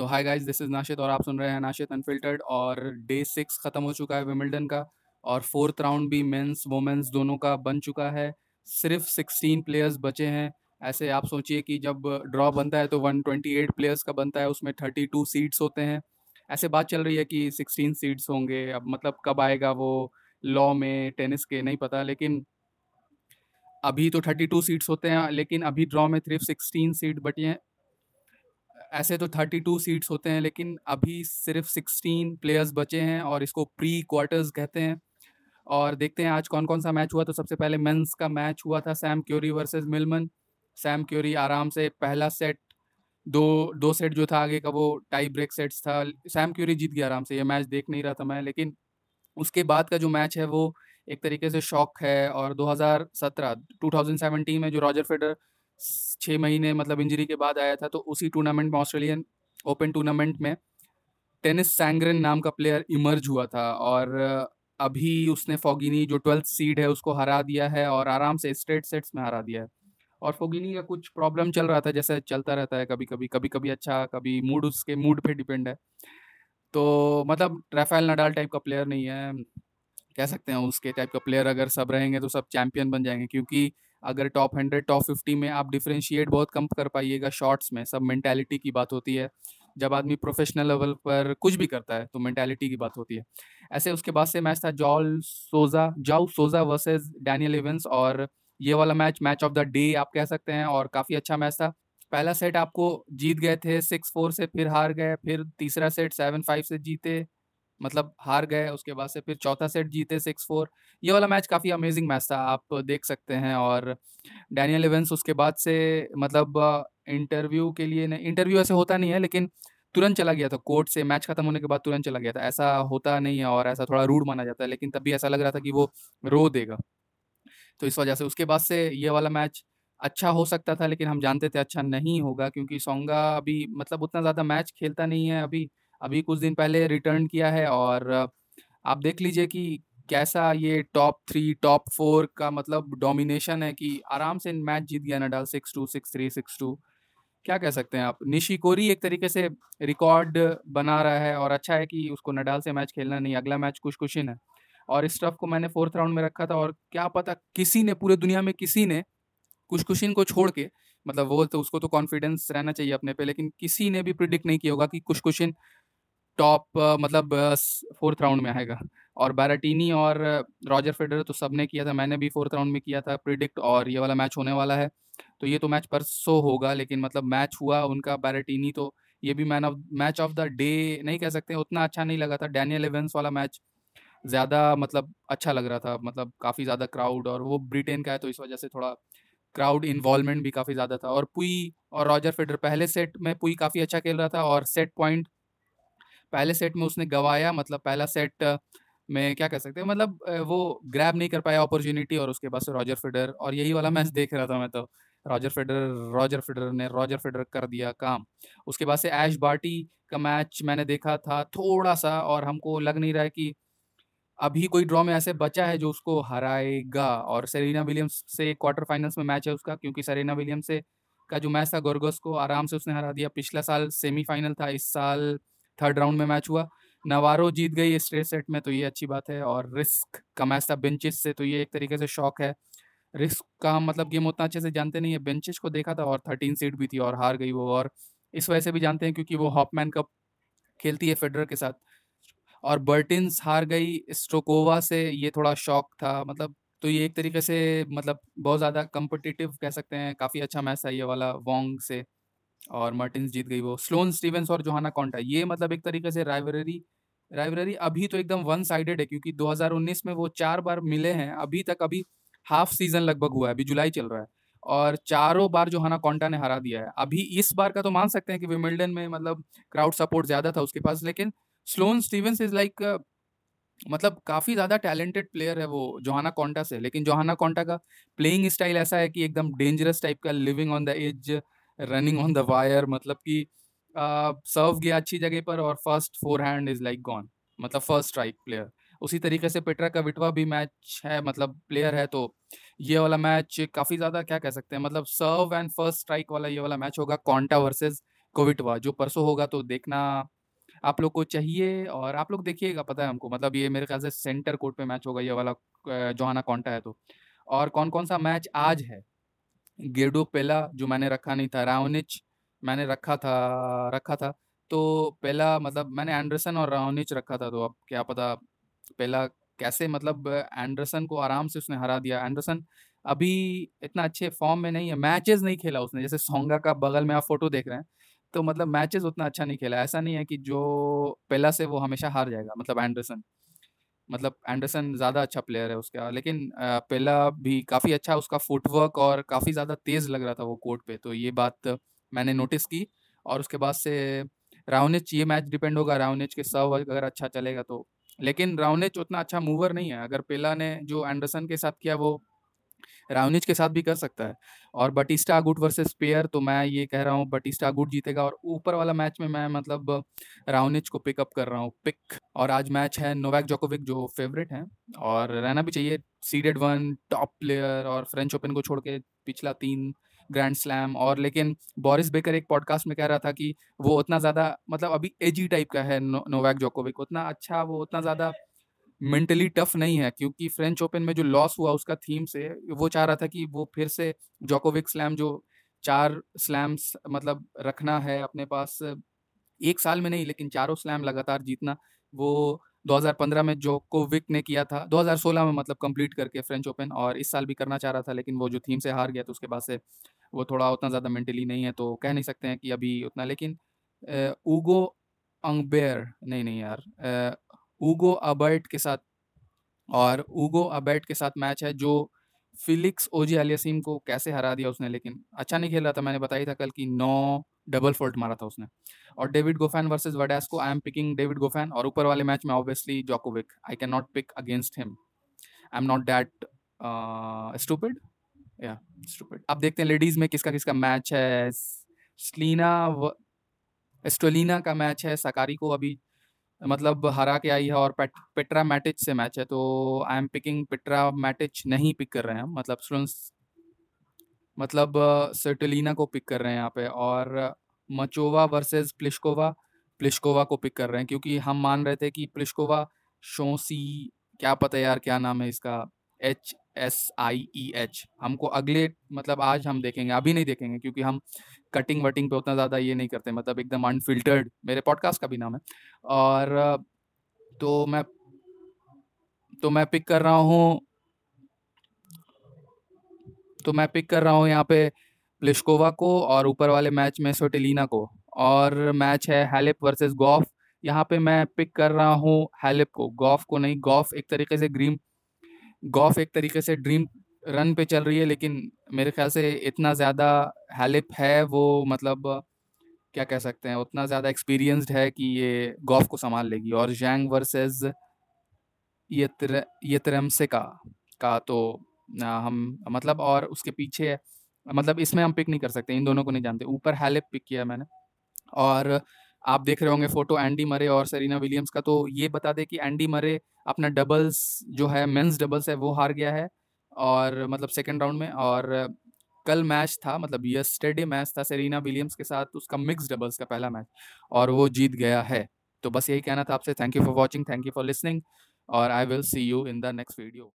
तो hi guys this is Nashid और आप सुन रहे हैं नाशिद अनफिल्टर्ड और डे सिक्स ख़त्म हो चुका है विमिल्टन का और फोर्थ राउंड भी मेंस वुमेंस दोनों का बन चुका है। सिर्फ़ 16 प्लेयर्स बचे हैं। ऐसे आप सोचिए कि जब ड्रॉ बनता है तो 128 प्लेयर्स का बनता है, उसमें 32 सीट्स होते हैं। ऐसे बात चल रही है कि 16 सीट्स होंगे। अब मतलब कब आएगा वो लॉ में टेनिस के, नहीं पता। लेकिन अभी तो 32 सीट्स होते हैं, लेकिन अभी ड्रॉ में सिर्फ़ 16 सीट बची हैं। ऐसे तो 32 सीट्स होते हैं, लेकिन अभी सिर्फ़ 16 प्लेयर्स बचे हैं और इसको प्री क्वार्टर्स कहते हैं। और देखते हैं आज कौन कौन सा मैच हुआ। तो सबसे पहले मेंस का मैच हुआ था, Sam Querrey versus Millman. Sam Querrey आराम से पहला सेट, दो दो सेट जो था आगे का वो टाई ब्रेक सेट्स था। सैम क्योरी जीत गया आराम से, ये मैच देख नहीं रहा था मैं, लेकिन उसके बाद का जो मैच है वो एक तरीके से शॉक है। और 2017 2017 में जो रॉजर फेडर छः महीने मतलब इंजरी के बाद आया था तो उसी टूर्नामेंट में ऑस्ट्रेलियन ओपन टूर्नामेंट में टेनिस सैंग्रन नाम का प्लेयर इमर्ज हुआ था और अभी उसने फोगिनी जो ट्वेल्थ सीड है, उसको हरा दिया है और आराम से स्ट्रेट सेट्स में हरा दिया है। और फोगिनी का कुछ प्रॉब्लम चल रहा था, जैसे चलता रहता है कभी कभी कभी कभी अच्छा कभी मूड उसके मूड पे डिपेंड है। तो मतलब राफेल नडाल टाइप का प्लेयर नहीं है, कह सकते हैं उसके टाइप का प्लेयर अगर सब रहेंगे तो सब चैंपियन बन जाएँगे, क्योंकि अगर टॉप हंड्रेड टॉप फिफ्टी में आप डिफ्रेंशिएट बहुत कम कर पाइएगा शॉर्ट्स में, सब मेंटालिटी की बात होती है। जब आदमी प्रोफेशनल लेवल पर कुछ भी करता है तो मैंटेलिटी की बात होती है। ऐसे उसके बाद से मैच था जॉल सोजा जाउ सोजा वर्सेज डैनियल इवेंस और ये वाला match match of the day आप कह सकते हैं और काफ़ी अच्छा मैच था। पहला सेट आपको जीत गए थे सिक्स फोर से फिर हार गए, फिर तीसरा सेट सेवन फाइव से जीते। मतलब हार गए, उसके बाद से फिर चौथा सेट जीते सिक्स फोर ये वाला मैच काफ़ी अमेजिंग मैच था, आप देख सकते हैं और डैनियल इवेंस उसके बाद से मतलब इंटरव्यू के लिए नहीं इंटरव्यू ऐसे होता नहीं है, लेकिन तुरंत चला गया था कोर्ट से, मैच खत्म होने के बाद तुरंत चला गया था। ऐसा होता नहीं है और ऐसा थोड़ा रूड माना जाता है, लेकिन तब भी ऐसा लग रहा था कि वो रो देगा। तो इस वजह से उसके बाद से ये वाला मैच अच्छा हो सकता था, लेकिन हम जानते थे अच्छा नहीं होगा, क्योंकि सोंगा अभी मतलब उतना ज़्यादा मैच खेलता नहीं है अभी। अभी कुछ दिन पहले रिटर्न किया है और आप देख लीजिए कि कैसा ये टॉप थ्री, टॉप फोर का मतलब डोमिनेशन है कि आराम से मैच जीत गया Nadal, six two, six three, six two. क्या कह सकते हैं आप? निशिकोरी एक तरीके से रिकॉर्ड बना रहा है और अच्छा है कि उसको नडाल से मैच खेलना नहीं, अगला मैच कुछ कुशिन है और इस टफ को मैंने फोर्थ राउंड में रखा था और क्या पता किसी ने, पूरे दुनिया में किसी ने कुछ कुशिन को छोड़ के मतलब वो तो उसको तो कॉन्फिडेंस रहना चाहिए अपने पे, लेकिन किसी ने भी प्रिडिक्ट नहीं किया होगा कि कुछ कुशिन टॉप मतलब फोर्थ राउंड में आएगा। और बैराटीनी और रॉजर फेडर तो सबने किया था, मैंने भी फोर्थ राउंड में किया था, प्रिडिक्ट और ये वाला मैच होने वाला है। तो ये तो मैच परसों होगा, लेकिन मतलब मैच हुआ उनका बैराटीनी तो ये भी man of, match of the day नहीं कह सकते, उतना अच्छा नहीं लगा था। डैनियल एवेंस वाला मैच ज़्यादा मतलब अच्छा लग रहा था मतलब काफ़ी ज़्यादा क्राउड और वो ब्रिटेन का है तो इस वजह से थोड़ा क्राउड इन्वॉल्वमेंट भी काफ़ी ज़्यादा था। और पुई और रॉजर फेडर पहले सेट में पुई काफ़ी अच्छा खेल रहा था और सेट पॉइंट पहले सेट में उसने गवाया मतलब पहला सेट में क्या कह सकते हैं मतलब वो ग्रैब नहीं कर पाया अपॉर्चुनिटी और उसके बाद रॉजर फेडर और यही वाला मैच देख रहा था मैं तो। रॉजर फेडर रॉजर फेडर ने रॉजर फेडर कर दिया काम। उसके बाद से ऐश बार्टी का मैच मैंने देखा था थोड़ा सा और हमको लग नहीं रहा है कि अभी कोई ड्रॉ में ऐसे बचा है जो उसको हराएगा और सेरेना विलियम्स से क्वार्टर फाइनल्स में मैच है उसका, क्योंकि सेरेना विलियम्स से का जो मैच था गोरगोस को आराम से उसने हरा दिया। पिछला साल सेमीफाइनल था, इस साल थर्ड राउंड में मैच हुआ। नवारो जीत गई स्ट्रेट सेट में तो ये अच्छी बात है। और रिस्क का मैच था बेंचेस से तो ये एक तरीके से शौक है। रिस्क का हम मतलब गेम उतना अच्छे से जानते नहीं है। बेंचेस को देखा था और थर्टीन सीट भी थी और हार गई वो। और इस वजह से भी जानते हैं क्योंकि वो हॉपमैन कप खेलती है फेडरर के साथ। और बर्टिन्स हार गई स्ट्रोकोवा से, ये थोड़ा शौक था। मतलब तो ये एक तरीके से मतलब बहुत ज़्यादा कम्पिटिटिव कह सकते हैं। काफ़ी अच्छा मैच था ये वाला वोंग से। और मार्टिन्स जीत गई वो। स्लोन स्टीवेंस और जोहाना कॉन्टा। ये मतलब एक तरीके से राइवरी राइवरी अभी तो एकदम वन साइडेड है, क्योंकि 2019 में वो चार बार मिले हैं। अभी तक अभी हाफ़ सीज़न लगभग हुआ है, अभी जुलाई चल रहा है। और चारों बार जो हना कॉन्टा ने हरा दिया है। अभी इस बार का तो मान सकते हैं कि विमिल्डन में मतलब क्राउड सपोर्ट ज़्यादा था उसके पास, लेकिन स्लोन स्टीवेंस इज़ लाइक मतलब काफ़ी ज़्यादा टैलेंटेड प्लेयर है वो जोहाना कॉन्टा से। लेकिन जोहाना कॉन्टा का प्लेइंग स्टाइल ऐसा है कि एकदम डेंजरस टाइप का living on the edge running on the wire मतलब कि सर्व गया अच्छी जगह पर और first forehand is like gone मतलब फ़र्स्ट स्ट्राइक प्लेयर उसी तरीके से पेट्रा का विटवा भी मैच है मतलब प्लेयर है तो ये वाला मैच काफ़ी ज़्यादा क्या कह सकते हैं मतलब सर्व एंड फ़र्स्ट स्ट्राइक वाला ये वाला मैच होगा कॉन्टा वर्सेज कोविटवा जो परसों होगा तो देखना आप लोग को चाहिए और आप लोग देखिएगा, पता है हमको मतलब ये मेरे ख्याल से सेंटर कोर्ट पे मैच होगा ये वाला जोहाना कॉन्टा है तो। और कौन कौन सा मैच आज है? गेडो पहला जो मैंने रखा नहीं था, रावनिच मैंने रखा था रखा था। तो पहला मतलब मैंने एंडरसन और रावनिच रखा था तो अब क्या पता पहला कैसे मतलब एंडरसन को आराम से उसने हरा दिया। एंडरसन अभी इतना अच्छे फॉर्म में नहीं है, मैचेस नहीं खेला उसने, जैसे सोंगा का बगल में आप फ़ोटो देख रहे हैं तो मतलब मैचेस उतना अच्छा नहीं खेला। ऐसा नहीं है कि जो पहला से वो हमेशा हार जाएगा मतलब एंडरसन। मतलब एंडरसन ज़्यादा अच्छा प्लेयर है उसका, लेकिन पहला भी काफ़ी अच्छा उसका फुटवर्क और काफ़ी ज़्यादा तेज़ लग रहा था वो कोर्ट पे तो ये बात मैंने नोटिस की और उसके बाद से राउनेच, ये मैच डिपेंड होगा राउनेच के सर्व अगर अच्छा चलेगा तो लेकिन राउनेच उतना अच्छा मूवर नहीं है, अगर पेला ने जो एंडरसन के साथ किया वो रावनिच के साथ भी कर सकता है। और बटिस्टा गुड वर्सेस पेयर तो मैं ये कह रहा हूँ बटिस्टा गुड जीतेगा और ऊपर वाला मैच में मैं मतलब रावनिच को पिकअप कर रहा हूँ पिक और आज मैच है नोवैक जोकोविक जो फेवरेट हैं। और रहना भी चाहिए सीडेड वन टॉप प्लेयर और फ्रेंच ओपन को छोड़ के पिछला तीन ग्रैंड स्लैम और लेकिन बोरिस बेकर एक पॉडकास्ट में कह रहा था कि वो उतना ज़्यादा मतलब अभी एजी टाइप का है नो, नोवैक जोकोविक उतना अच्छा वो उतना ज़्यादा मेंटली टफ नहीं है, क्योंकि फ्रेंच ओपन में जो लॉस हुआ उसका थीम से वो चाह रहा था कि वो फिर से जोकोविक स्लैम, जो चार स्लैम्स मतलब रखना है अपने पास, एक साल में नहीं, लेकिन चारों स्लैम लगातार जीतना, वो 2015 में जोकोविक ने किया था 2016 में मतलब कंप्लीट करके फ्रेंच ओपन, और इस साल भी करना चाह रहा था, लेकिन वो जो थीम से हार गया तो उसके बाद से वो थोड़ा उतना ज़्यादा मेंटली नहीं है तो कह नहीं सकते हैं कि अभी उतना, लेकिन ऊगो अंगबेर नहीं नहीं यार ऊगो अबर्ट के साथ। और ऊगो अबर्ट के साथ मैच है, जो फिलिक्स ओजी अलियासीम को कैसे हरा दिया उसने, लेकिन अच्छा नहीं खेल था, मैंने बताया था कल कि नौ डबल फोल्ट मारा था उसने। और डेविड गोफैन वर्सेस वडास को I am picking David Goffin और ऊपर वाले मैच में obviously Djokovic I can not pick against him I am not that stupid yeah stupid अब देखते हैं लेडीज़ में किसका किसका मैच है। स्लीना एस्टोलिना का मैच है सकारी को अभी मतलब हरा के आई है और पेट्रा मैटिच से मैच है तो I am picking Petra Martic नहीं पिक कर रहे हैं मतलब स्टूडेंट्स मतलब सर्टलिना को पिक कर रहे हैं यहाँ पे और मचोवा वर्सेस प्लिशकोवा प्लिशकोवा को पिक कर रहे हैं, क्योंकि हम मान रहे थे कि प्लिशकोवा शोसी क्या पता यार क्या नाम है इसका H S I E H हमको अगले मतलब आज हम देखेंगे, अभी नहीं देखेंगे, क्योंकि हम कटिंग वटिंग पे उतना ज़्यादा ये नहीं करते मतलब एकदम अनफिल्टर्ड मेरे पॉडकास्ट का भी नाम है। और तो मैं तो मैं पिक कर रहा हूँ तो मैं पिक कर रहा हूँ यहाँ पे प्लिशकोवा को और ऊपर वाले मैच में सोटेलिना को। और मैच है हेलिप वर्सेस गॉफ यहाँ पे मैं पिक कर रहा हूँ हेलिप को। गॉफ को नहीं गॉफ एक तरीके से ग्रीम गॉफ एक तरीके से ड्रीम रन पे चल रही है, लेकिन मेरे ख्याल से इतना ज़्यादा हेलिप है वो मतलब क्या कह सकते हैं, उतना ज़्यादा एक्सपीरियंस्ड है कि ये गॉफ को संभाल लेगी। और जैंग वर्सेस ये ये तरमसे का का तो हम मतलब और उसके पीछे मतलब इसमें हम पिक नहीं कर सकते, इन दोनों को नहीं जानते। ऊपर हेलिप पिक किया मैंने। और आप देख रहे होंगे फ़ोटो एंडी मरे और सरीना विलियम्स का तो ये बता दें कि एंडी मरे अपना डबल्स जो है, मेंस डबल्स है, वो हार गया है और मतलब सेकेंड राउंड में और कल मैच था मतलब यस्टरडे मैच था सेरीना विलियम्स के साथ, उसका मिक्स डबल्स का पहला मैच और वो जीत गया है। तो बस यही कहना था आपसे। Thank you for watching thank you for listening और I will see you in the next video